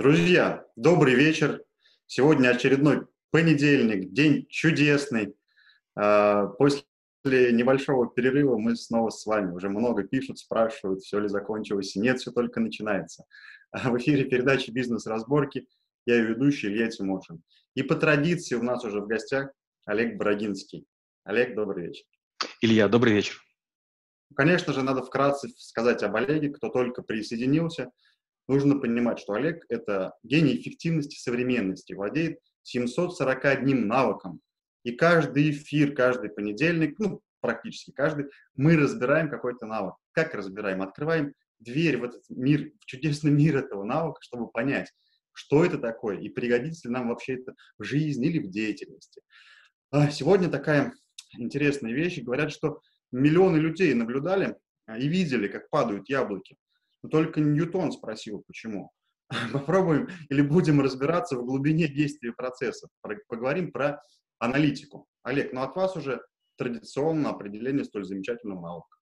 Друзья, добрый вечер. Сегодня очередной понедельник, день чудесный. А, после небольшого перерыва мы снова с вами. Уже много пишут, спрашивают, все ли закончилось. Нет, все только начинается. В эфире передачи «Бизнес-разборки». Я ее ведущий Илья Тимошин. И по традиции у нас уже в гостях Олег Брагинский. Олег, добрый вечер. Илья, добрый вечер. Конечно же, надо вкратце сказать об Олеге, кто только присоединился – нужно понимать, что Олег – это гений эффективности современности, владеет 741 навыком. И каждый эфир, каждый понедельник, ну, практически каждый, мы разбираем какой-то навык. Как разбираем? Открываем дверь в этот мир, в чудесный мир этого навыка, чтобы понять, что это такое и пригодится ли нам вообще это в жизни или в деятельности. А, сегодня такая интересная вещь. Говорят, что миллионы людей наблюдали а, и видели, как падают яблоки. Но только Ньютон спросил, почему. Попробуем или будем разбираться в глубине действия процессов. Поговорим про аналитику. Олег, ну от вас уже традиционно определение столь замечательного навыка.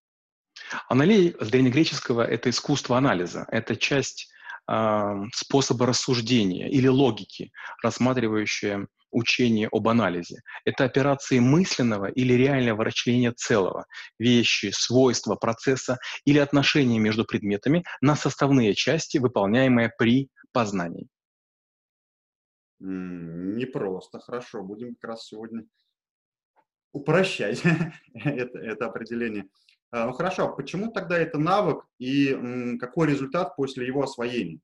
Аналитика с древнегреческого – это искусство анализа. Это часть э, способа рассуждения или логики, рассматривающая учение об анализе. Это операции мысленного или реального расчления целого, вещи, свойства, процесса или отношения между предметами на составные части, выполняемые при познании. Непросто, хорошо. Будем как раз сегодня упрощать это, это определение. А, ну хорошо, а почему тогда это навык и какой результат после его освоения?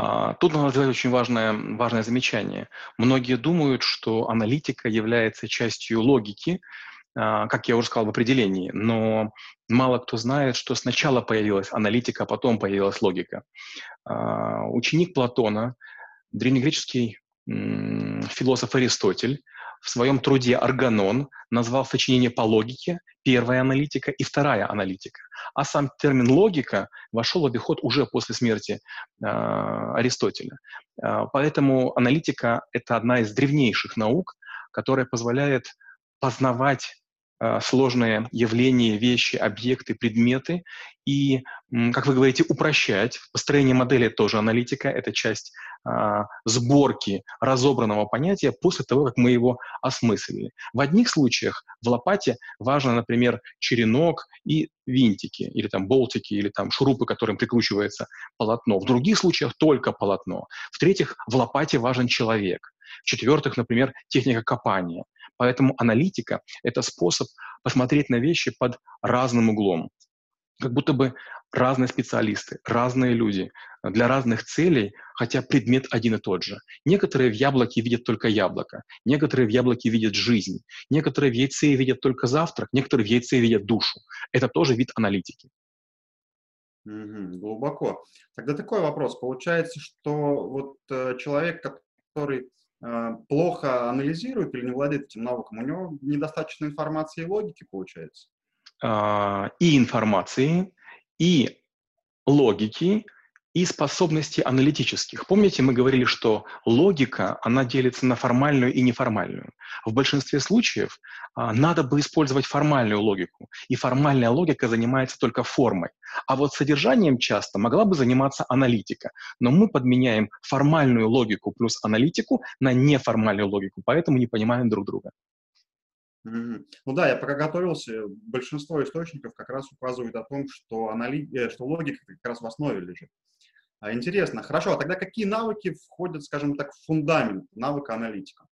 А, тут надо сделать очень важное, важное замечание. Многие думают, что аналитика является частью логики, а, как я уже сказал в определении, но мало кто знает, что сначала появилась аналитика, а потом появилась логика. А, ученик Платона, древнегреческий философ Аристотель, в своем труде «Органон» назвал сочинение по логике первая аналитика и вторая аналитика. А сам термин «логика» вошел в обиход уже после смерти э, Аристотеля. Э, поэтому аналитика — это одна из древнейших наук, которая позволяет познавать сложные явления, вещи, объекты, предметы и, как вы говорите, упрощать. Построение модели тоже аналитика, это часть а, сборки разобранного понятия после того, как мы его осмыслили. В одних случаях в лопате важно, например, черенок и винтики, или там болтики, или там шурупы, которым прикручивается полотно. В других случаях только полотно. В-третьих, в лопате важен человек. В-четвертых, например, техника копания. Поэтому аналитика — это способ посмотреть на вещи под разным углом. Как будто бы разные специалисты, разные люди для разных целей, хотя предмет один и тот же. Некоторые в яблоке видят только яблоко, некоторые в яблоке видят жизнь, некоторые в яйце видят только завтрак, некоторые в яйце видят душу. Это тоже вид аналитики. Угу, глубоко. Тогда такой вопрос. Получается, что вот э, человек, который Э, плохо анализирует или не владеет этим навыком, у него недостаточно информации и логики получается. А, и информации, и логики, и способностей аналитических. Помните, мы говорили, что логика, она делится на формальную и неформальную. В большинстве случаев а, надо бы использовать формальную логику, и формальная логика занимается только формой. А вот содержанием часто могла бы заниматься аналитика. Но мы подменяем формальную логику плюс аналитику на неформальную логику, поэтому не понимаем друг друга. Ну да, я пока большинство источников как раз указывают о том, что, анали... Э, что логика как раз в основе лежит. А, интересно. Хорошо, а тогда какие навыки входят, скажем так, в фундамент навыка аналитика?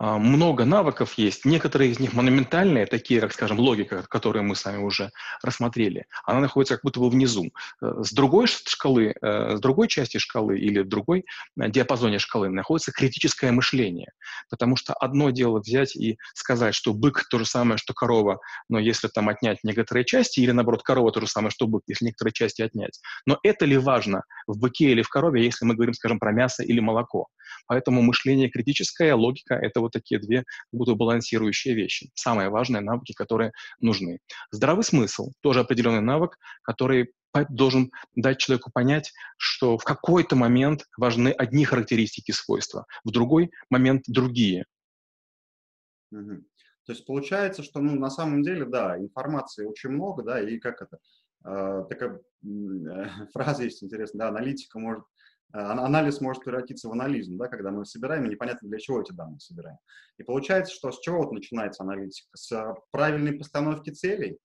А, много навыков есть. Некоторые из них монументальные, такие, как, скажем, логика, которую мы с вами уже рассмотрели. Она находится как будто бы внизу. Э, с другой шкалы, э, с другой части шкалы или в другой э, диапазоне шкалы находится критическое мышление. Потому что одно дело взять и сказать, что бык то же самое, что корова, но если там отнять некоторые части, или наоборот, корова то же самое, что бык, если некоторые части отнять. Но это ли важно в быке или в корове, если мы говорим, скажем, про мясо или молоко? Поэтому мышление критическое, логика — это вот такие две будут балансирующие вещи. Самые важные навыки, которые нужны. Здравый смысл — тоже определенный навык, который должен дать человеку понять, что в какой-то момент важны одни характеристики свойства, в другой момент другие. Угу. То есть получается, что ну, на самом деле, да, информации очень много, да, и как это, э, такая э, фраза есть интересная, да, аналитика может анализ может превратиться в анализм, да, когда мы собираем, и непонятно для чего эти данные собираем. И получается, что с чего вот начинается аналитика? С правильной постановки целей,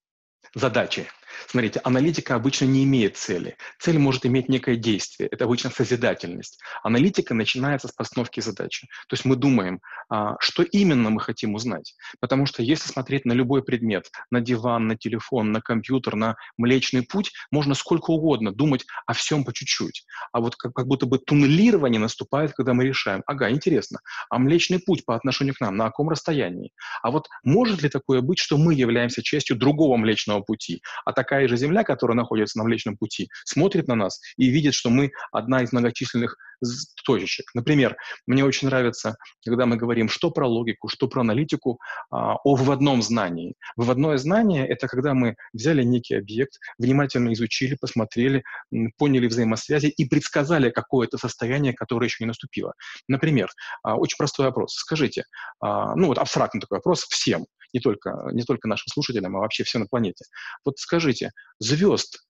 задачи. Смотрите, аналитика обычно не имеет цели. Цель может иметь некое действие. Это обычно созидательность. Аналитика начинается с постановки задачи. То есть мы думаем, а, что именно мы хотим узнать. Потому что если смотреть на любой предмет, на диван, на телефон, на компьютер, на Млечный Путь, можно сколько угодно думать о всем по чуть-чуть. А вот как, как будто бы туннелирование наступает, когда мы решаем, ага, интересно, а Млечный Путь по отношению к нам на каком расстоянии? А вот может ли такое быть, что мы являемся частью другого Млечного Пути, а такая же Земля, которая находится на Млечном Пути, смотрит на нас и видит, что мы одна из многочисленных точечек. Например, мне очень нравится, когда мы говорим что про логику, что про аналитику, а, о выводном знании. Выводное знание — это когда мы взяли некий объект, внимательно изучили, посмотрели, поняли взаимосвязи и предсказали какое-то состояние, которое еще не наступило. Например, а, очень простой вопрос. Скажите, а, ну вот абстрактный такой вопрос всем, не только, не только нашим слушателям, а вообще всем на планете. Вот скажите, звезд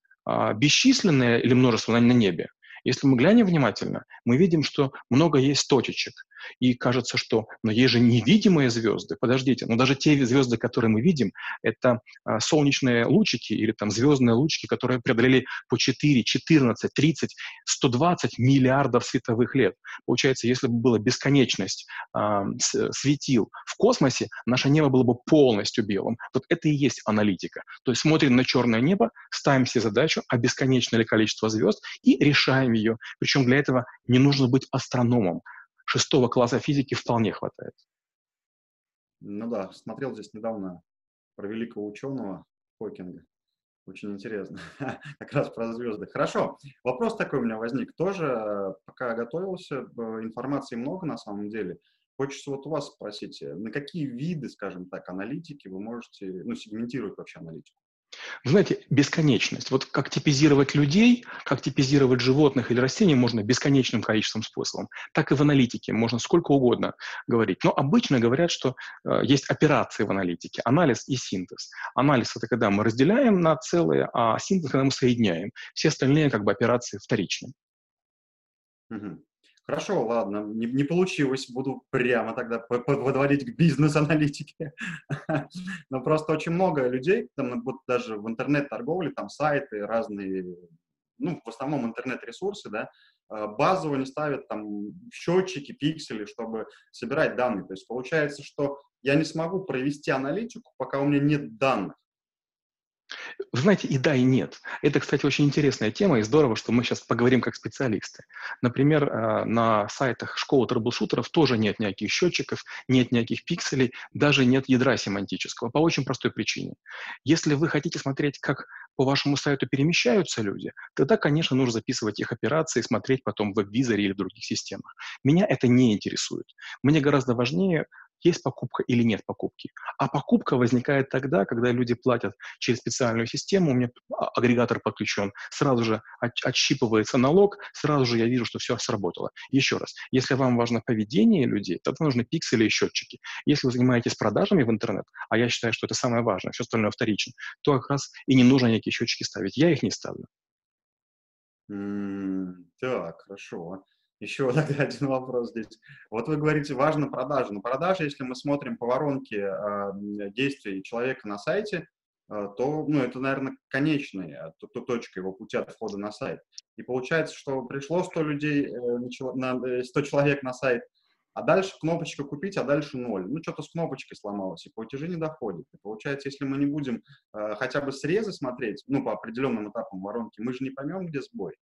бесчисленное или множество на, на небе? Если мы глянем внимательно, мы видим, что много есть точечек. И кажется, что но есть же невидимые звезды. Подождите, но даже те звезды, которые мы видим, это а, солнечные лучики или там звездные лучики, которые преодолели по 4, 14, 30, 120 миллиардов световых лет. Получается, если бы была бесконечность а, светил в космосе, наше небо было бы полностью белым. Вот это и есть аналитика. То есть смотрим на черное небо, ставим себе задачу, а бесконечное ли количество звезд, и решаем ее. Причем для этого не нужно быть астрономом шестого класса физики вполне хватает. Ну да, смотрел здесь недавно про великого ученого Хокинга. Очень интересно. как раз про звезды. Хорошо. Вопрос такой у меня возник. Тоже, э, пока готовился, информации много на самом деле. Хочется вот у вас спросить, э, на какие виды, скажем так, аналитики вы можете, ну, сегментировать вообще аналитику? Знаете, бесконечность. Вот как типизировать людей, как типизировать животных или растений можно бесконечным количеством способов. Так и в аналитике можно сколько угодно говорить. Но обычно говорят, что э, есть операции в аналитике. Анализ и синтез. Анализ — это когда мы разделяем на целые, а синтез — когда мы соединяем. Все остальные как бы операции вторичны. Угу. Хорошо, ладно, не, не получилось, буду прямо тогда подводить к бизнес-аналитике. Но просто очень много людей, там, вот даже в интернет-торговле, там сайты разные, ну, в основном интернет-ресурсы, да, а, базово не ставят там счетчики, пиксели, чтобы собирать данные. То есть получается, что я не смогу провести аналитику, пока у меня нет данных. Вы знаете, и да, и нет. Это, кстати, очень интересная тема, и здорово, что мы сейчас поговорим как специалисты. Например, а, на сайтах школы трэблшутеров тоже нет никаких счетчиков, нет никаких пикселей, даже нет ядра семантического, по очень простой причине. Если вы хотите смотреть, как по вашему сайту перемещаются люди, тогда, конечно, нужно записывать их операции, смотреть потом в веб-визоре или в других системах. Меня это не интересует. Мне гораздо важнее есть покупка или нет покупки. А покупка возникает тогда, когда люди платят через специальную систему, у меня а, агрегатор подключен, сразу же отщипывается налог, сразу же я вижу, что все сработало. Еще раз, если вам важно поведение людей, тогда нужны пиксели и счетчики. Если вы занимаетесь продажами в интернет, а я считаю, что это самое важное, все остальное вторично, то как раз и не нужно никакие счетчики ставить. Я их не ставлю. Mm, так, хорошо. Еще один вопрос здесь. Вот вы говорите, важно продажа. Но продажа, если мы смотрим по воронке э, действий человека на сайте, э, то ну, это, наверное, конечная то, точка его пути от входа на сайт. И получается, что пришло 100 людей, э, на, 100 человек на сайт, а дальше кнопочка «Купить», а дальше ноль. Ну, что-то с кнопочкой сломалось, и платежи не доходят. И получается, если мы не будем э, хотя бы срезы смотреть, ну, по определенным этапам воронки, мы же не поймем, где сбой.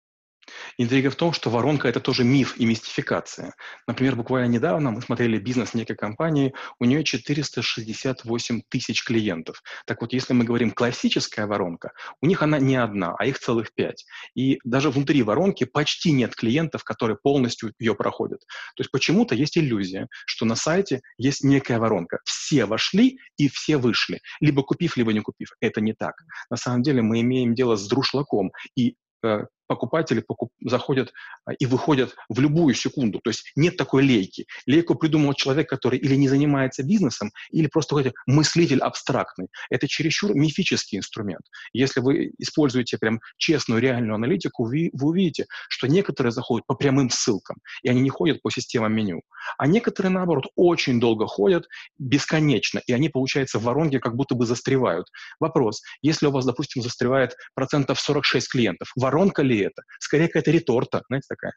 Интрига в том, что воронка – это тоже миф и мистификация. Например, буквально недавно мы смотрели бизнес некой компании, у нее 468 тысяч клиентов. Так вот, если мы говорим классическая воронка, у них она не одна, а их целых пять. И даже внутри воронки почти нет клиентов, которые полностью ее проходят. То есть почему-то есть иллюзия, что на сайте есть некая воронка. Все вошли и все вышли, либо купив, либо не купив. Это не так. На самом деле мы имеем дело с друшлаком, и э, покупатели покуп, заходят а, и выходят в любую секунду. То есть нет такой лейки. Лейку придумал человек, который или не занимается бизнесом, или просто какой-то мыслитель абстрактный. Это чересчур мифический инструмент. Если вы используете прям честную, реальную аналитику, вы, вы увидите, что некоторые заходят по прямым ссылкам, и они не ходят по системам меню. А некоторые, наоборот, очень долго ходят, бесконечно, и они, получается, в воронке как будто бы застревают. Вопрос, если у вас, допустим, застревает процентов 46 клиентов, воронка ли это? Скорее, какая-то реторта, знаете, такая.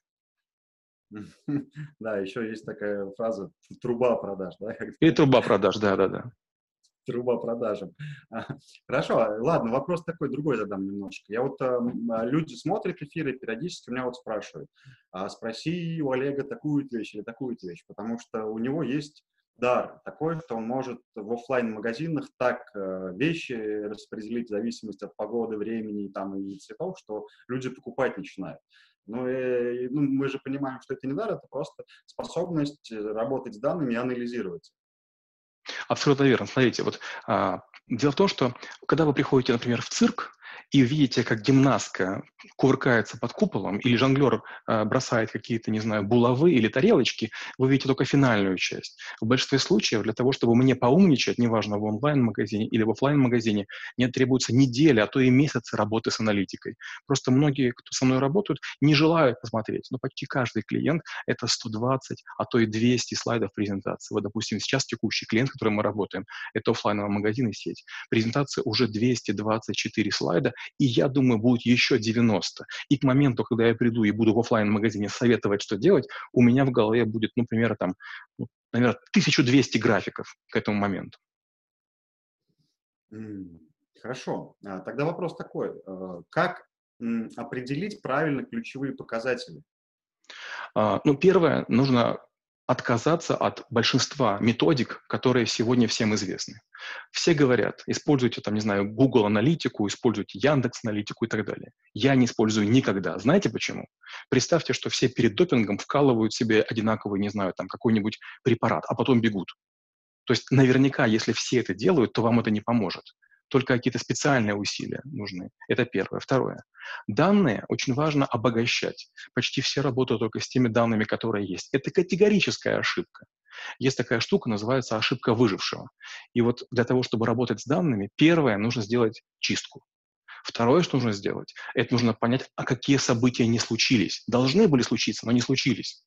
Да, еще есть такая фраза «труба продаж». Да? И труба продаж, да-да-да. Труба продажам. Хорошо, ладно, вопрос такой, другой задам немножко. Я вот, э, люди смотрят эфиры, периодически меня вот спрашивают, а спроси у Олега такую вещь или такую вещь, потому что у него есть дар такой, что он может в офлайн магазинах так э, вещи распределить в зависимости от погоды, времени там, и цветов, что люди покупать начинают. Ну, и, ну, мы же понимаем, что это не дар, это просто способность э, работать с данными и анализировать. Абсолютно верно. Смотрите, вот а, дело в том, что когда вы приходите, например, в цирк, и видите, как гимнастка кувыркается под куполом, или жонглер э, бросает какие-то, не знаю, булавы или тарелочки, вы видите только финальную часть. В большинстве случаев для того, чтобы мне поумничать, неважно, в онлайн-магазине или в офлайн-магазине, мне требуется неделя, а то и месяцы работы с аналитикой. Просто многие, кто со мной работают, не желают посмотреть, но почти каждый клиент — это 120, а то и 200 слайдов презентации. Вот, допустим, сейчас текущий клиент, с которым мы работаем, это офлайновый магазин и сеть. Презентация уже 224 слайда, и я думаю, будет еще 90. И к моменту, когда я приду и буду в офлайн магазине советовать, что делать, у меня в голове будет, ну, примерно там, ну, наверное, 1200 графиков к этому моменту. Хорошо. А, тогда вопрос такой. Э, как определить правильно ключевые показатели? А, ну, первое, нужно отказаться от большинства методик, которые сегодня всем известны. Все говорят, используйте, там, не знаю, Google аналитику, используйте Яндекс аналитику и так далее. Я не использую никогда. Знаете почему? Представьте, что все перед допингом вкалывают себе одинаковый, не знаю, там, какой-нибудь препарат, а потом бегут. То есть наверняка, если все это делают, то вам это не поможет только какие-то специальные усилия нужны. Это первое. Второе. Данные очень важно обогащать. Почти все работают только с теми данными, которые есть. Это категорическая ошибка. Есть такая штука, называется ошибка выжившего. И вот для того, чтобы работать с данными, первое, нужно сделать чистку. Второе, что нужно сделать, это нужно понять, а какие события не случились. Должны были случиться, но не случились.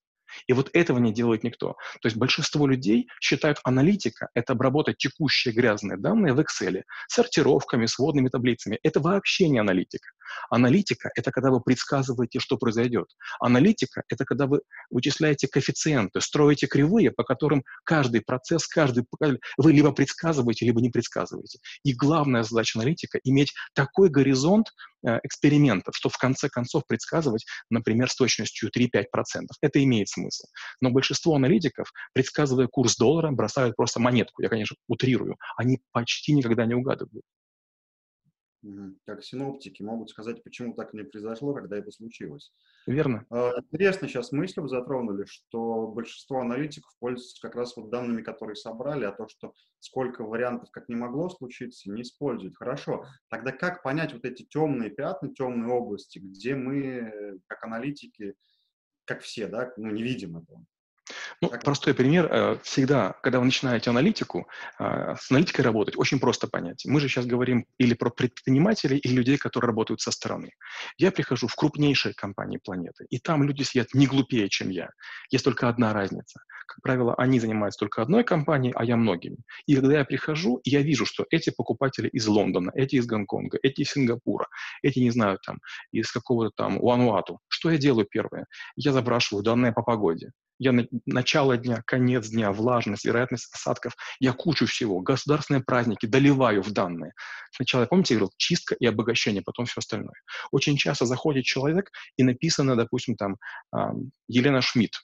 И вот этого не делает никто. То есть большинство людей считают аналитика — это обработать текущие грязные данные в Excel, сортировками, сводными таблицами. Это вообще не аналитика. Аналитика — это когда вы предсказываете, что произойдет. Аналитика — это когда вы вычисляете коэффициенты, строите кривые, по которым каждый процесс, каждый вы либо предсказываете, либо не предсказываете. И главная задача аналитика — иметь такой горизонт э, экспериментов, что в конце концов предсказывать, например, с точностью 3-5%. Это имеет смысл. Но большинство аналитиков, предсказывая курс доллара, бросают просто монетку. Я, конечно, утрирую. Они почти никогда не угадывают. Как синоптики могут сказать, почему так не произошло, когда это случилось. Верно. А, интересно сейчас мысль вы затронули, что большинство аналитиков пользуются как раз вот данными, которые собрали, а то, что сколько вариантов как не могло случиться, не используют. Хорошо. Тогда как понять вот эти темные пятна, темные области, где мы, как аналитики, как все, да, ну, не видим этого? Ну, простой пример. Э, всегда, когда вы начинаете аналитику, э, с аналитикой работать, очень просто понять. Мы же сейчас говорим или про предпринимателей, или людей, которые работают со стороны. Я прихожу в крупнейшие компании планеты, и там люди сидят не глупее, чем я. Есть только одна разница. Как правило, они занимаются только одной компанией, а я многими. И когда я прихожу, я вижу, что эти покупатели из Лондона, эти из Гонконга, эти из Сингапура, эти, не знаю, там, из какого-то там Уануату. Что я делаю первое? Я запрашиваю данные по погоде я на, начало дня, конец дня, влажность, вероятность осадков, я кучу всего, государственные праздники доливаю в данные. Сначала, помните, я говорил, чистка и обогащение, потом все остальное. Очень часто заходит человек, и написано, допустим, там, Елена Шмидт,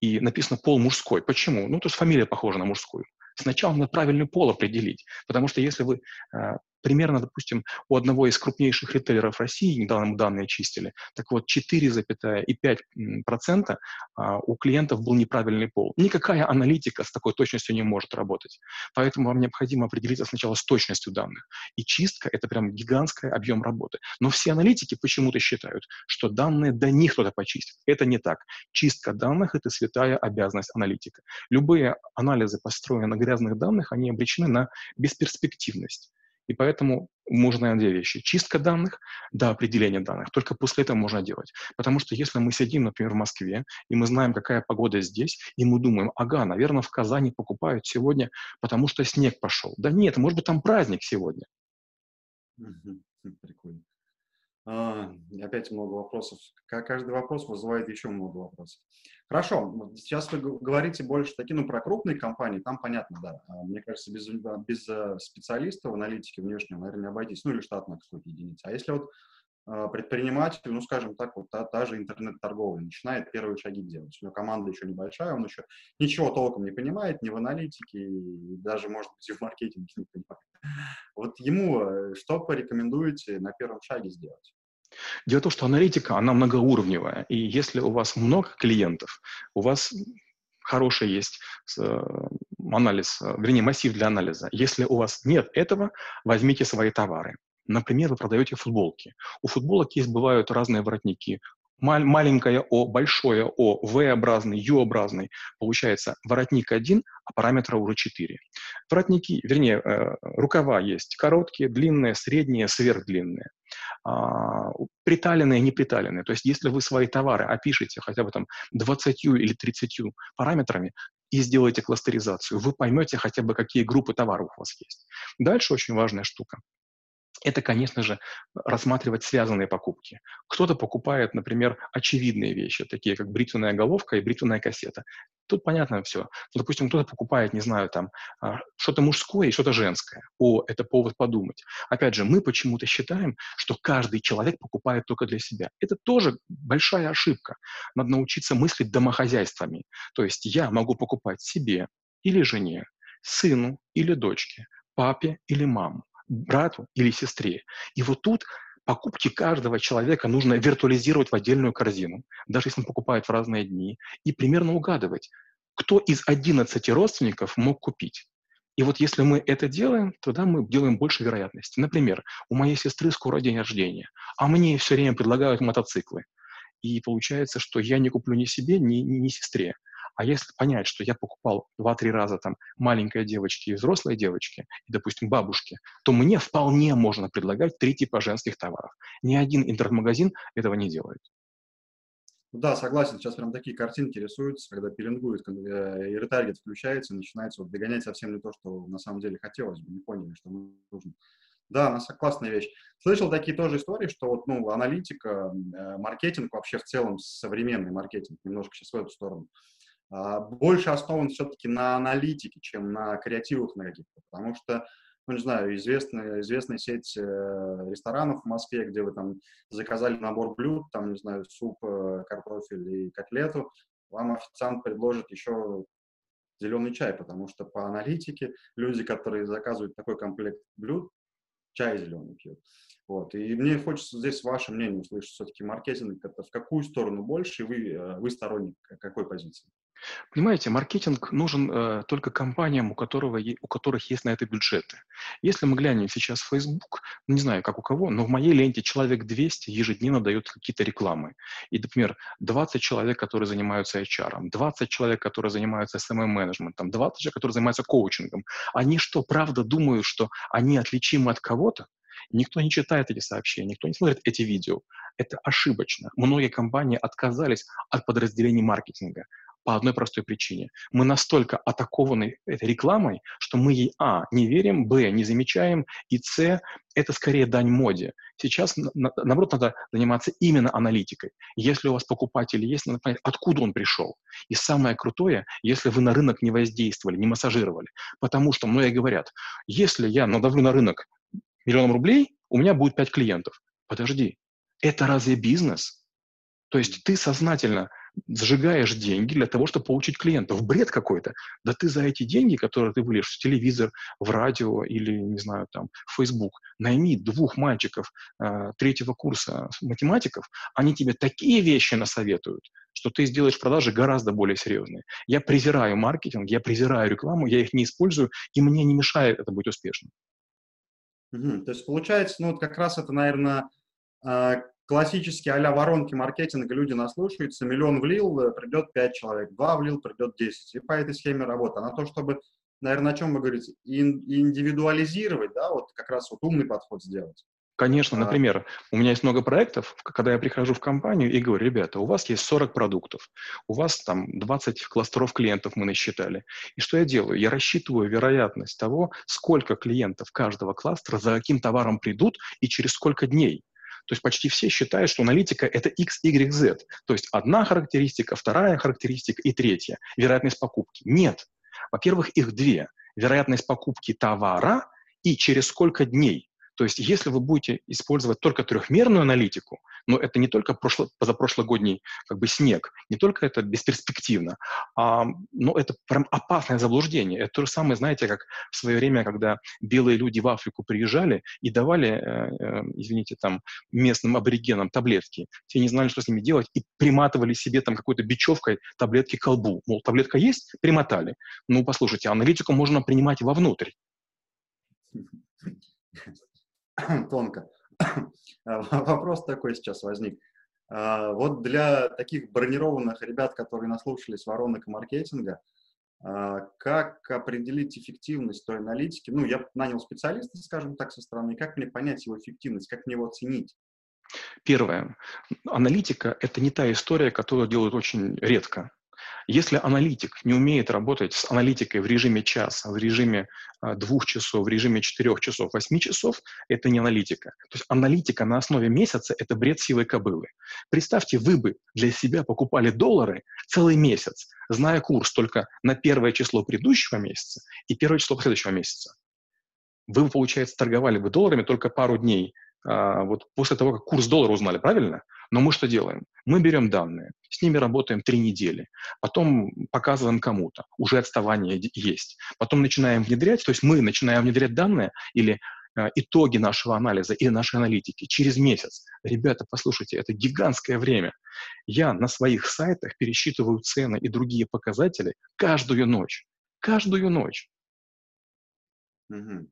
и написано пол мужской. Почему? Ну, то есть фамилия похожа на мужскую. Сначала надо правильный пол определить, потому что если вы э, примерно, допустим, у одного из крупнейших ритейлеров России, недавно мы данные чистили, так вот 4,5% а, у клиентов был неправильный пол. Никакая аналитика с такой точностью не может работать. Поэтому вам необходимо определиться сначала с точностью данных. И чистка — это прям гигантский объем работы. Но все аналитики почему-то считают, что данные до них кто-то почистит. Это не так. Чистка данных — это святая обязанность аналитика. Любые анализы, построенные на грязных данных, они обречены на бесперспективность. И поэтому можно, две вещи. Чистка данных до определения данных. Только после этого можно делать. Потому что если мы сидим, например, в Москве, и мы знаем, какая погода здесь, и мы думаем, ага, наверное, в Казани покупают сегодня, потому что снег пошел. Да нет, может быть, там праздник сегодня. Прикольно. А, опять много вопросов. Каждый вопрос вызывает еще много вопросов. Хорошо, сейчас вы говорите больше таки, ну, про крупные компании, там понятно, да. А, мне кажется, без, без э, специалистов аналитики внешнего, наверное, не обойтись, ну, или штатной какой-то единицы. А если вот а, предприниматель, ну, скажем так, вот та, та же интернет-торговля, начинает первые шаги делать. У него команда еще небольшая, он еще ничего толком не понимает, ни в аналитике, и даже, может быть, и в маркетинге не понимает. Вот ему э, что порекомендуете на первом шаге сделать? Дело в том, что аналитика, она многоуровневая. И если у вас много клиентов, у вас хороший есть э, анализ, э, вернее, массив для анализа. Если у вас нет этого, возьмите свои товары. Например, вы продаете футболки. У футболок есть, бывают разные воротники. Маленькое О, большое О, V-образный, U-образный. Получается воротник один, а параметра уже 4. Воротники, вернее, э, рукава есть короткие, длинные, средние, сверхдлинные. А, приталенные, не приталенные. То есть если вы свои товары опишете хотя бы там 20 или 30 параметрами, и сделаете кластеризацию, вы поймете хотя бы, какие группы товаров у вас есть. Дальше очень важная штука это, конечно же, рассматривать связанные покупки. Кто-то покупает, например, очевидные вещи, такие как бритвенная головка и бритвенная кассета. Тут понятно все. Ну, допустим, кто-то покупает, не знаю, там, а, что-то мужское и что-то женское. О, это повод подумать. Опять же, мы почему-то считаем, что каждый человек покупает только для себя. Это тоже большая ошибка. Надо научиться мыслить домохозяйствами. То есть я могу покупать себе или жене, сыну или дочке, папе или маму брату или сестре. И вот тут покупки каждого человека нужно виртуализировать в отдельную корзину, даже если он покупает в разные дни, и примерно угадывать, кто из 11 родственников мог купить. И вот если мы это делаем, тогда мы делаем больше вероятности. Например, у моей сестры скоро день рождения, а мне все время предлагают мотоциклы. И получается, что я не куплю ни себе, ни, ни, ни сестре. А если понять, что я покупал 2-3 раза там маленькой девочки и взрослой девочки, и, допустим, бабушки, то мне вполне можно предлагать три типа женских товаров. Ни один интернет-магазин этого не делает. Да, согласен. Сейчас прям такие картинки рисуются, когда пеленгуют, когда и ретаргет включается, начинается вот догонять совсем не то, что на самом деле хотелось бы, не поняли, что нужно. Да, она классная вещь. Слышал такие тоже истории, что вот, ну, аналитика, э, маркетинг вообще в целом, современный маркетинг, немножко сейчас в эту сторону, больше основан все-таки на аналитике, чем на креативах на каких-то, потому что, ну, не знаю, известная, известная сеть э, ресторанов в Москве, где вы там заказали набор блюд, там, не знаю, суп, э, картофель и котлету, вам официант предложит еще зеленый чай, потому что по аналитике люди, которые заказывают такой комплект блюд, чай зеленый пьют. Вот. И мне хочется здесь ваше мнение услышать. Все-таки маркетинг это в какую сторону больше, и вы, э, вы сторонник какой позиции? Понимаете, маркетинг нужен э, только компаниям, у, которого, у которых есть на это бюджеты. Если мы глянем сейчас в Facebook, ну, не знаю, как у кого, но в моей ленте человек 200 ежедневно дают какие-то рекламы. И, например, 20 человек, которые занимаются HR, 20 человек, которые занимаются SMM-менеджментом, 20 человек, которые занимаются коучингом. Они что, правда думают, что они отличимы от кого-то? Никто не читает эти сообщения, никто не смотрит эти видео. Это ошибочно. Многие компании отказались от подразделений маркетинга по одной простой причине. Мы настолько атакованы этой рекламой, что мы ей, а, не верим, б, не замечаем, и, с, это скорее дань моде. Сейчас, на, наоборот, надо заниматься именно аналитикой. Если у вас покупатели есть, надо понять, откуда он пришел. И самое крутое, если вы на рынок не воздействовали, не массажировали. Потому что многие говорят, если я надавлю на рынок миллионом рублей, у меня будет 5 клиентов. Подожди, это разве бизнес? То есть ты сознательно сжигаешь деньги для того, чтобы получить клиентов. Бред какой-то. Да ты за эти деньги, которые ты влишь в телевизор, в радио или, не знаю, там, в Facebook, найми двух мальчиков э, третьего курса математиков, они тебе такие вещи насоветуют, что ты сделаешь продажи гораздо более серьезные. Я презираю маркетинг, я презираю рекламу, я их не использую, и мне не мешает это быть успешным. Угу. То есть получается, ну вот как раз это, наверное, а, классические а воронки маркетинга, люди наслушаются, миллион влил, э, придет 5 человек, 2 влил, придет 10. И по этой схеме работа. На то, чтобы, наверное, о чем вы говорите, индивидуализировать, да, вот как раз вот умный подход сделать. Конечно, например, у меня есть много проектов, когда я прихожу в компанию и говорю, ребята, у вас есть 40 продуктов, у вас там 20 кластеров клиентов мы насчитали. И что я делаю? Я рассчитываю вероятность того, сколько клиентов каждого кластера за каким товаром придут и через сколько дней. То есть почти все считают, что аналитика — это X, Y, Z. То есть одна характеристика, вторая характеристика и третья. Вероятность покупки. Нет. Во-первых, их две. Вероятность покупки товара и через сколько дней. То есть если вы будете использовать только трехмерную аналитику, но это не только прошло, позапрошлогодний как бы снег, не только это бесперспективно, а, но это прям опасное заблуждение. Это то же самое, знаете, как в свое время, когда белые люди в Африку приезжали и давали, э, э, извините, там местным аборигенам таблетки. Те не знали, что с ними делать, и приматывали себе там какой-то бечевкой таблетки к колбу. Мол, таблетка есть? Примотали. Ну, послушайте, аналитику можно принимать вовнутрь. тонко. Вопрос такой сейчас возник. А, вот для таких бронированных ребят, которые наслушались воронок маркетинга, а, как определить эффективность той аналитики? Ну, я нанял специалиста, скажем так, со стороны. Как мне понять его эффективность? Как мне его оценить? Первое. Аналитика – это не та история, которую делают очень редко. Если аналитик не умеет работать с аналитикой в режиме часа, в режиме а, двух часов, в режиме четырех часов, восьми часов, это не аналитика. То есть аналитика на основе месяца – это бред силой кобылы. Представьте, вы бы для себя покупали доллары целый месяц, зная курс только на первое число предыдущего месяца и первое число следующего месяца. Вы, получается, торговали бы долларами только пару дней вот после того, как курс доллара узнали, правильно? Но мы что делаем? Мы берем данные, с ними работаем три недели, потом показываем кому-то, уже отставание есть. Потом начинаем внедрять, то есть мы начинаем внедрять данные или э, итоги нашего анализа и нашей аналитики через месяц. Ребята, послушайте, это гигантское время. Я на своих сайтах пересчитываю цены и другие показатели каждую ночь. Каждую ночь. Угу.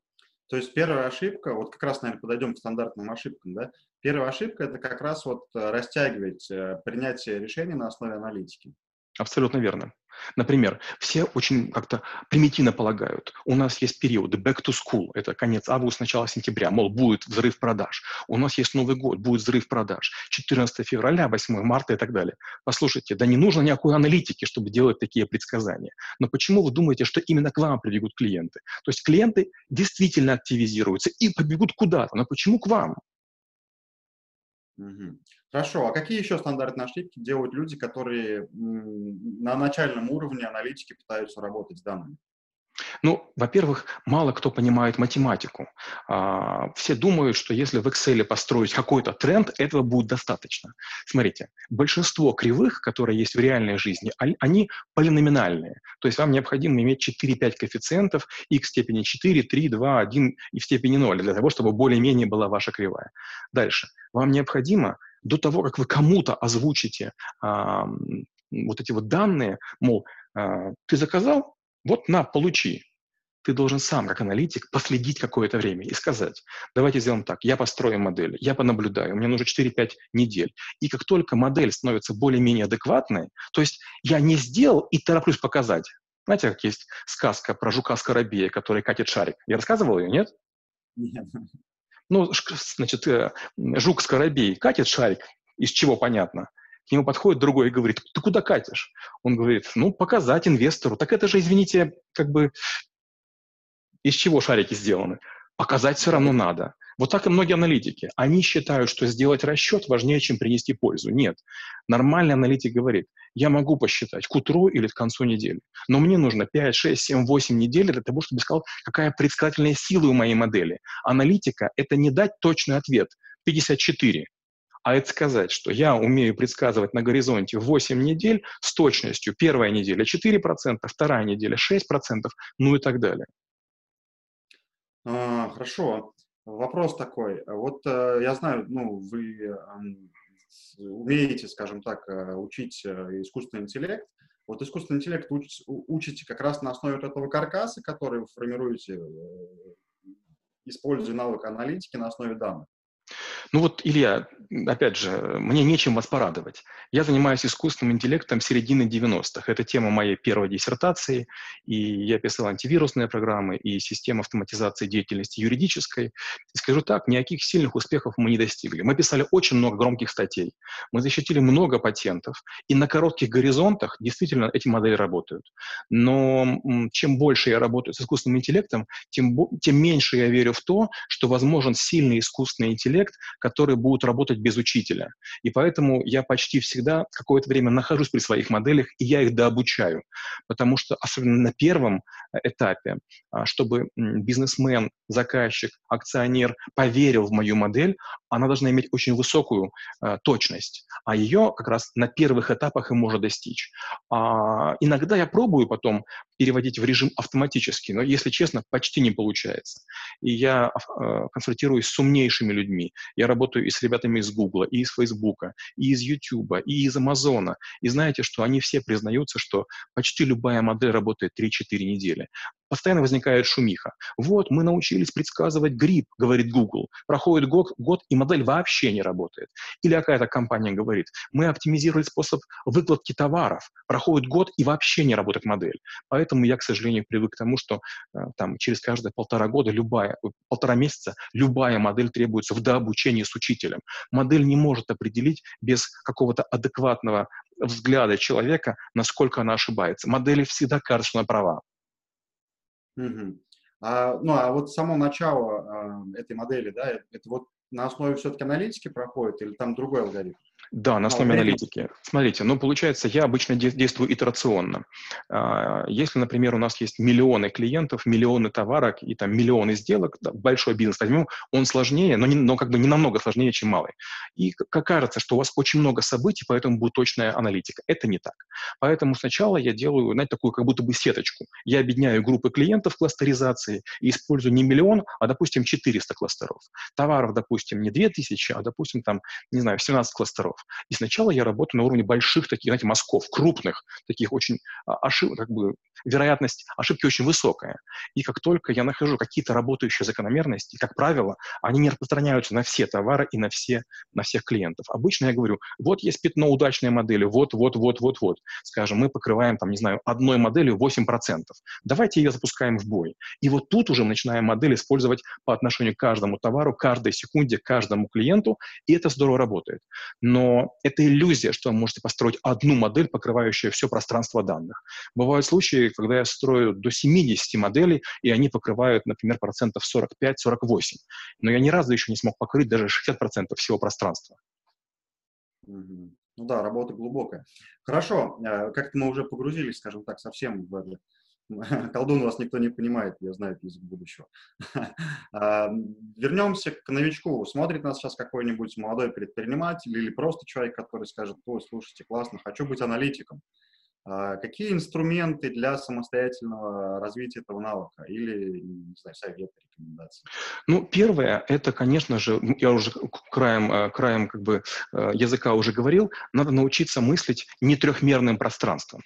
То есть первая ошибка, вот как раз, наверное, подойдем к стандартным ошибкам, да, первая ошибка – это как раз вот э, растягивать э, принятие решений на основе аналитики. Абсолютно верно. Например, все очень как-то примитивно полагают, у нас есть периоды back to school, это конец августа, начало сентября, мол, будет взрыв продаж. У нас есть Новый год, будет взрыв продаж. 14 февраля, 8 марта и так далее. Послушайте, да не нужно никакой аналитики, чтобы делать такие предсказания. Но почему вы думаете, что именно к вам прибегут клиенты? То есть клиенты действительно активизируются и побегут куда-то. Но почему к вам? Хорошо, а какие еще стандартные ошибки делают люди, которые на начальном уровне аналитики пытаются работать с данными? Ну, во-первых, мало кто понимает математику. А, все думают, что если в Excel построить какой-то тренд, этого будет достаточно. Смотрите, большинство кривых, которые есть в реальной жизни, они полиноминальные. То есть вам необходимо иметь 4-5 коэффициентов, x в степени 4, 3, 2, 1 и в степени 0, для того, чтобы более-менее была ваша кривая. Дальше. Вам необходимо до того, как вы кому-то озвучите а, вот эти вот данные, мол, а, ты заказал, вот на, получи. Ты должен сам, как аналитик, последить какое-то время и сказать, давайте сделаем так, я построю модель, я понаблюдаю, мне нужно 4-5 недель. И как только модель становится более-менее адекватной, то есть я не сделал и тороплюсь показать. Знаете, как есть сказка про жука-скоробея, который катит шарик? Я рассказывал ее, нет? Нет. Ну, значит, э, жук-скоробей катит шарик, из чего понятно – к нему подходит другой и говорит, ты куда катишь? Он говорит, ну, показать инвестору. Так это же, извините, как бы из чего шарики сделаны? Показать все равно надо. Вот так и многие аналитики. Они считают, что сделать расчет важнее, чем принести пользу. Нет. Нормальный аналитик говорит, я могу посчитать к утру или к концу недели, но мне нужно 5, 6, 7, 8 недель для того, чтобы сказал, какая предсказательная сила у моей модели. Аналитика – это не дать точный ответ 54, А это сказать, что я умею предсказывать на горизонте 8 недель с точностью первая неделя 4%, вторая неделя 6%, ну и так далее. А, хорошо. Вопрос такой. Вот э, я знаю, ну, вы умеете, скажем так, э, учить э, искусственный интеллект. Вот искусственный интеллект учите, учите как раз на основе вот этого каркаса, который вы формируете, используя навык аналитики на основе данных. Ну вот, Илья, опять же, мне нечем вас порадовать. Я занимаюсь искусственным интеллектом середины 90-х. Это тема моей первой диссертации, и я писал антивирусные программы и систему автоматизации деятельности юридической. И скажу так, никаких сильных успехов мы не достигли. Мы писали очень много громких статей, мы защитили много патентов, и на коротких горизонтах действительно эти модели работают. Но чем больше я работаю с искусственным интеллектом, тем, тем меньше я верю в то, что возможен сильный искусственный интеллект, которые будут работать без учителя. И поэтому я почти всегда какое-то время нахожусь при своих моделях, и я их дообучаю. Потому что, особенно на первом э, этапе, а, чтобы бизнесмен, заказчик, акционер поверил в мою модель, она должна иметь очень высокую э, точность, а ее как раз на первых этапах и может достичь. А, иногда я пробую потом переводить в режим автоматически, но, если честно, почти не получается. И я э, консультируюсь с умнейшими людьми. Я работаю и с ребятами из Гугла, и из Фейсбука, и из Ютуба, и из Амазона. И знаете, что они все признаются, что почти любая модель работает 3-4 недели постоянно возникает шумиха. Вот, мы научились предсказывать грипп, говорит Google. Проходит год, год, и модель вообще не работает. Или какая-то компания говорит, мы оптимизировали способ выкладки товаров. Проходит год, и вообще не работает модель. Поэтому я, к сожалению, привык к тому, что э, там, через каждые полтора года, любая, полтора месяца, любая модель требуется в дообучении с учителем. Модель не может определить без какого-то адекватного взгляда человека, насколько она ошибается. Модели всегда кажется, что она права. Угу. А, ну, а вот само начало а, этой модели, да, это вот на основе все-таки аналитики проходит или там другой алгоритм? Да, на основе аналитики. Смотрите, ну, получается, я обычно действую итерационно. А, если, например, у нас есть миллионы клиентов, миллионы товарок и там миллионы сделок, большой бизнес возьмем, он сложнее, но, не, но как бы не намного сложнее, чем малый. И как кажется, что у вас очень много событий, поэтому будет точная аналитика. Это не так. Поэтому сначала я делаю, знаете, такую как будто бы сеточку. Я объединяю группы клиентов кластеризации и использую не миллион, а, допустим, 400 кластеров. Товаров, допустим, не 2000, а, допустим, там, не знаю, 17 кластеров. И сначала я работаю на уровне больших таких, знаете, мазков, крупных, таких очень а, ошибок, как бы вероятность ошибки очень высокая. И как только я нахожу какие-то работающие закономерности, как правило, они не распространяются на все товары и на, все, на всех клиентов. Обычно я говорю, вот есть пятно удачной модели, вот, вот, вот, вот, вот. Скажем, мы покрываем, там, не знаю, одной моделью 8%. Давайте ее запускаем в бой. И вот тут уже начинаем модель использовать по отношению к каждому товару, каждой секунде, каждому клиенту, и это здорово работает. Но это иллюзия, что вы можете построить одну модель, покрывающую все пространство данных. Бывают случаи, когда я строю до 70 моделей, и они покрывают, например, процентов 45-48. Но я ни разу еще не смог покрыть даже 60% всего пространства. Ну да, работа глубокая. Хорошо, э, как-то мы уже погрузились, скажем так, совсем в. Колдун вас никто не понимает, я знаю язык будущего. Вернемся к новичку. Смотрит нас сейчас какой-нибудь молодой предприниматель или просто человек, который скажет, ой, слушайте, классно, хочу быть аналитиком. А, какие инструменты для самостоятельного развития этого навыка или, не знаю, советы, рекомендации? Ну, первое, это, конечно же, ну, я уже краем, э, краем как бы э, языка уже говорил, надо научиться мыслить не трехмерным пространством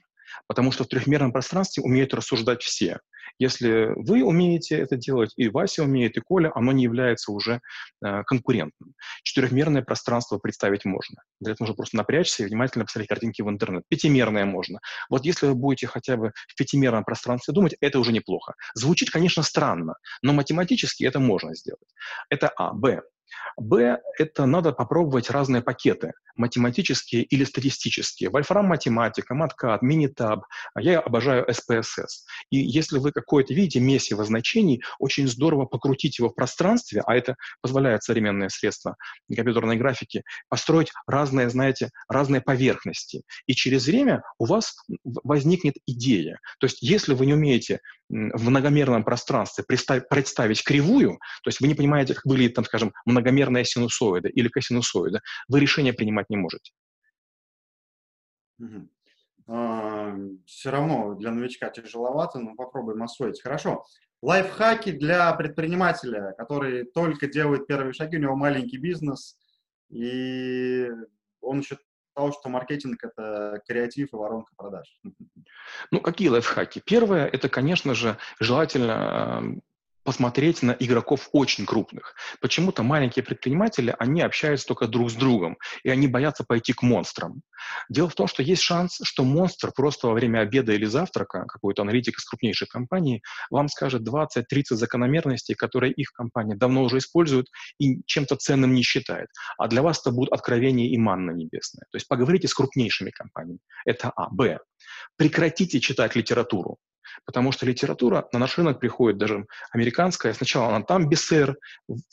потому что в трехмерном пространстве умеют рассуждать все. Если вы умеете это делать, и Вася умеет, и Коля, оно не является уже э, конкурентным. Четырехмерное пространство представить можно. Для этого нужно просто напрячься и внимательно посмотреть картинки в интернет. Пятимерное можно. Вот если вы будете хотя бы в пятимерном пространстве думать, это уже неплохо. Звучит, конечно, странно, но математически это можно сделать. Это А. Б. Б – это надо попробовать разные пакеты, математические или статистические. Вольфрам математика, маткат, минитаб. Я обожаю SPSS. И если вы какое-то видите месиво значений, очень здорово покрутить его в пространстве, а это позволяет современные средства компьютерной графики, построить разные, знаете, разные поверхности. И через время у вас возникнет идея. То есть если вы не умеете в многомерном пространстве представить, кривую, то есть вы не понимаете, как выглядит, там, скажем, много многомерная синусоида или косинусоида, вы решение принимать не можете. Угу. А, все равно для новичка тяжеловато, но попробуем освоить. Хорошо. Лайфхаки для предпринимателя, который только делает первые шаги, у него маленький бизнес, и он считает, того, что маркетинг — это креатив и воронка продаж. Ну, какие лайфхаки? Первое — это, конечно же, желательно посмотреть на игроков очень крупных. Почему-то маленькие предприниматели, они общаются только друг с другом, и они боятся пойти к монстрам. Дело в том, что есть шанс, что монстр просто во время обеда или завтрака, какой-то аналитик из крупнейшей компании, вам скажет 20-30 закономерностей, которые их компания давно уже использует и чем-то ценным не считает. А для вас это будут откровения и манна небесная. То есть поговорите с крупнейшими компаниями. Это А. Б. Прекратите читать литературу. Потому что литература на наш рынок приходит даже американская. Сначала она там бестселлер,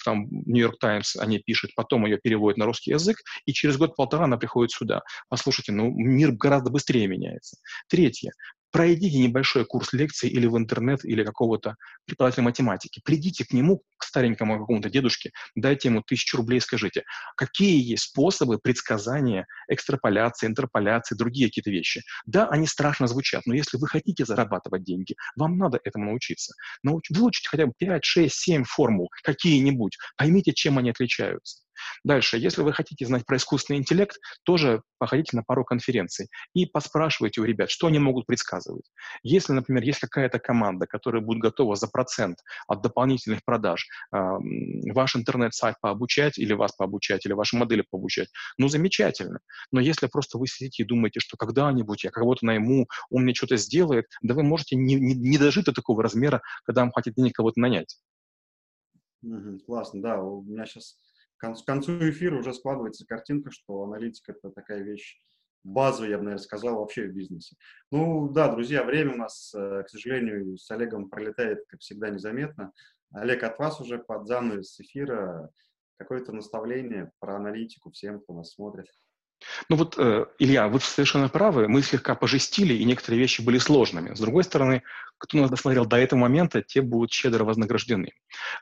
там Нью-Йорк Таймс они пишут, потом ее переводят на русский язык, и через год-полтора она приходит сюда. Послушайте, ну мир гораздо быстрее меняется. Третье пройдите небольшой курс лекций или в интернет, или какого-то преподавателя математики. Придите к нему, к старенькому какому-то дедушке, дайте ему тысячу рублей, скажите, какие есть способы предсказания, экстраполяции, интерполяции, другие какие-то вещи. Да, они страшно звучат, но если вы хотите зарабатывать деньги, вам надо этому научиться. Науч... Выучите хотя бы 5, 6, 7 формул, какие-нибудь, поймите, чем они отличаются. Дальше, если вы хотите знать про искусственный интеллект, тоже походите на пару конференций и поспрашивайте у ребят, что они могут предсказывать. Если, например, есть какая-то команда, которая будет готова за процент от дополнительных продаж э, ваш интернет-сайт пообучать или вас пообучать, или ваши модели пообучать, ну, замечательно. Но если просто вы сидите и думаете, что когда-нибудь я кого-то найму, он мне что-то сделает, да вы можете не, не, не дожить до такого размера, когда вам хватит денег кого-то нанять. Угу, классно, да. У меня сейчас к концу эфира уже складывается картинка, что аналитика – это такая вещь базовая, я бы, наверное, сказал, вообще в бизнесе. Ну да, друзья, время у нас, э, к сожалению, с Олегом пролетает, как всегда, незаметно. Олег, от вас уже под занавес эфира какое-то наставление про аналитику всем, кто нас смотрит. Ну вот, э, Илья, вы совершенно правы, мы слегка пожестили, и некоторые вещи были сложными. С другой стороны, кто нас досмотрел до этого момента, те будут щедро вознаграждены.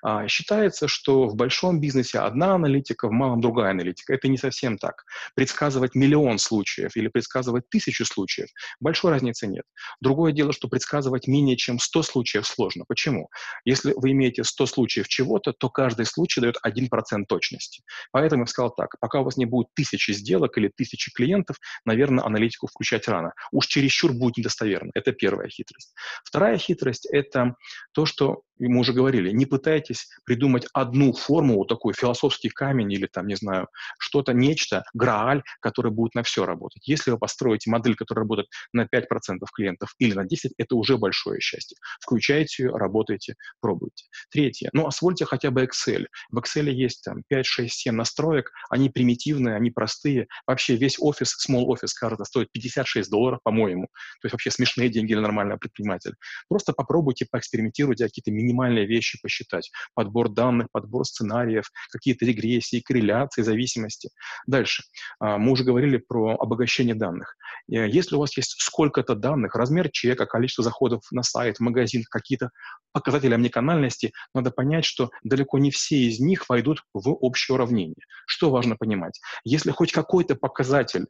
А, считается, что в большом бизнесе одна аналитика, в малом другая аналитика. Это не совсем так. Предсказывать миллион случаев или предсказывать тысячу случаев, большой разницы нет. Другое дело, что предсказывать менее чем 100 случаев сложно. Почему? Если вы имеете 100 случаев чего-то, то каждый случай дает 1% точности. Поэтому я сказал так, пока у вас не будет тысячи сделок или тысячи клиентов, наверное, аналитику включать рано. Уж чересчур будет недостоверно. Это первая хитрость. Вторая хитрость – это то, что мы уже говорили, не пытайтесь придумать одну формулу, такой философский камень или там, не знаю, что-то, нечто, грааль, который будет на все работать. Если вы построите модель, которая работает на 5% клиентов или на 10%, это уже большое счастье. Включайте ее, работайте, пробуйте. Третье. Ну, освольте хотя бы Excel. В Excel есть там 5, 6, 7 настроек, они примитивные, они простые. Вообще весь офис, small office, кажется, стоит 56 долларов, по-моему. То есть вообще смешные деньги для нормального предпринимателя. Просто попробуйте поэкспериментируйте какие-то минимальные вещи посчитать. Подбор данных, подбор сценариев, какие-то регрессии, корреляции, зависимости. Дальше. А, мы уже говорили про обогащение данных. Э, если у вас есть сколько-то данных, размер чека, количество заходов на сайт, магазин, какие-то показатели омниканальности, надо понять, что далеко не все из них войдут в общее уравнение. Что важно понимать? Если хоть какой-то показатель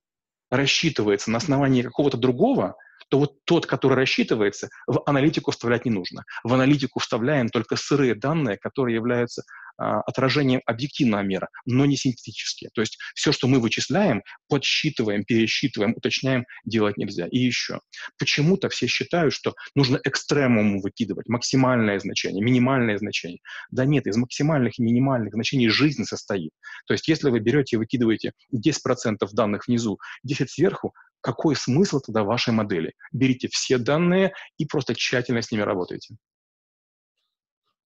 рассчитывается на основании какого-то другого, то вот тот, который рассчитывается, в аналитику вставлять не нужно. В аналитику вставляем только сырые данные, которые являются отражением объективного мира, но не синтетические. То есть все, что мы вычисляем, подсчитываем, пересчитываем, уточняем, делать нельзя. И еще. Почему-то все считают, что нужно экстремуму выкидывать, максимальное значение, минимальное значение. Да нет, из максимальных и минимальных значений жизнь состоит. То есть если вы берете и выкидываете 10% данных внизу, 10 сверху, какой смысл тогда вашей модели? Берите все данные и просто тщательно с ними работайте.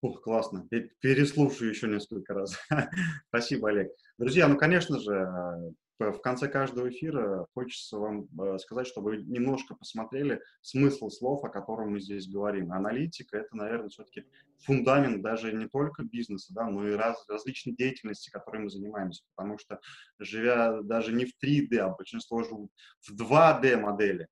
Ух, классно. Переслушаю еще несколько раз. Спасибо, Олег. Друзья, ну, конечно же, в конце каждого эфира хочется вам э, сказать, чтобы вы немножко посмотрели смысл слов, о котором мы здесь говорим. Аналитика — это, наверное, все-таки фундамент даже не только бизнеса, да, но и раз, различной деятельности, которой мы занимаемся. Потому что, живя даже не в 3D, а большинство живут в 2D модели,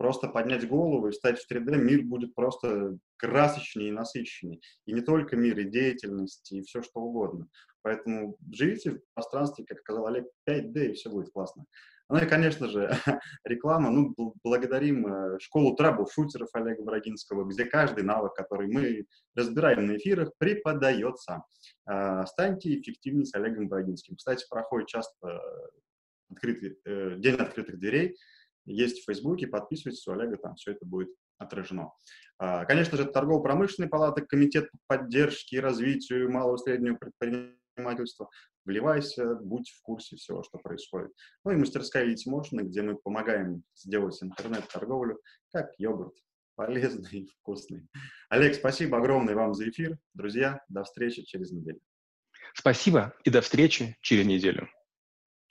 просто поднять голову и встать в 3D, мир будет просто красочнее и насыщеннее. И не только мир, и деятельность, и все что угодно. Поэтому живите в пространстве, как сказал Олег, 5D, и все будет классно. Ну и, конечно же, реклама. Ну, благодарим э, школу трабл-шутеров Олега Брагинского, где каждый навык, который мы разбираем на эфирах, преподается. А, станьте эффективнее с Олегом Брагинским. Кстати, проходит часто открытый, э, день открытых дверей. Есть в Фейсбуке, подписывайтесь, у Олега там все это будет отражено. А, конечно же, торгово-промышленная палата, комитет по поддержке и развитию малого и среднего предпринимательства. Вливайся, будь в курсе всего, что происходит. Ну и мастерская Литимошина, где мы помогаем сделать интернет-торговлю как йогурт. Полезный и вкусный. Олег, спасибо огромное вам за эфир. Друзья, до встречи через неделю. Спасибо и до встречи через неделю.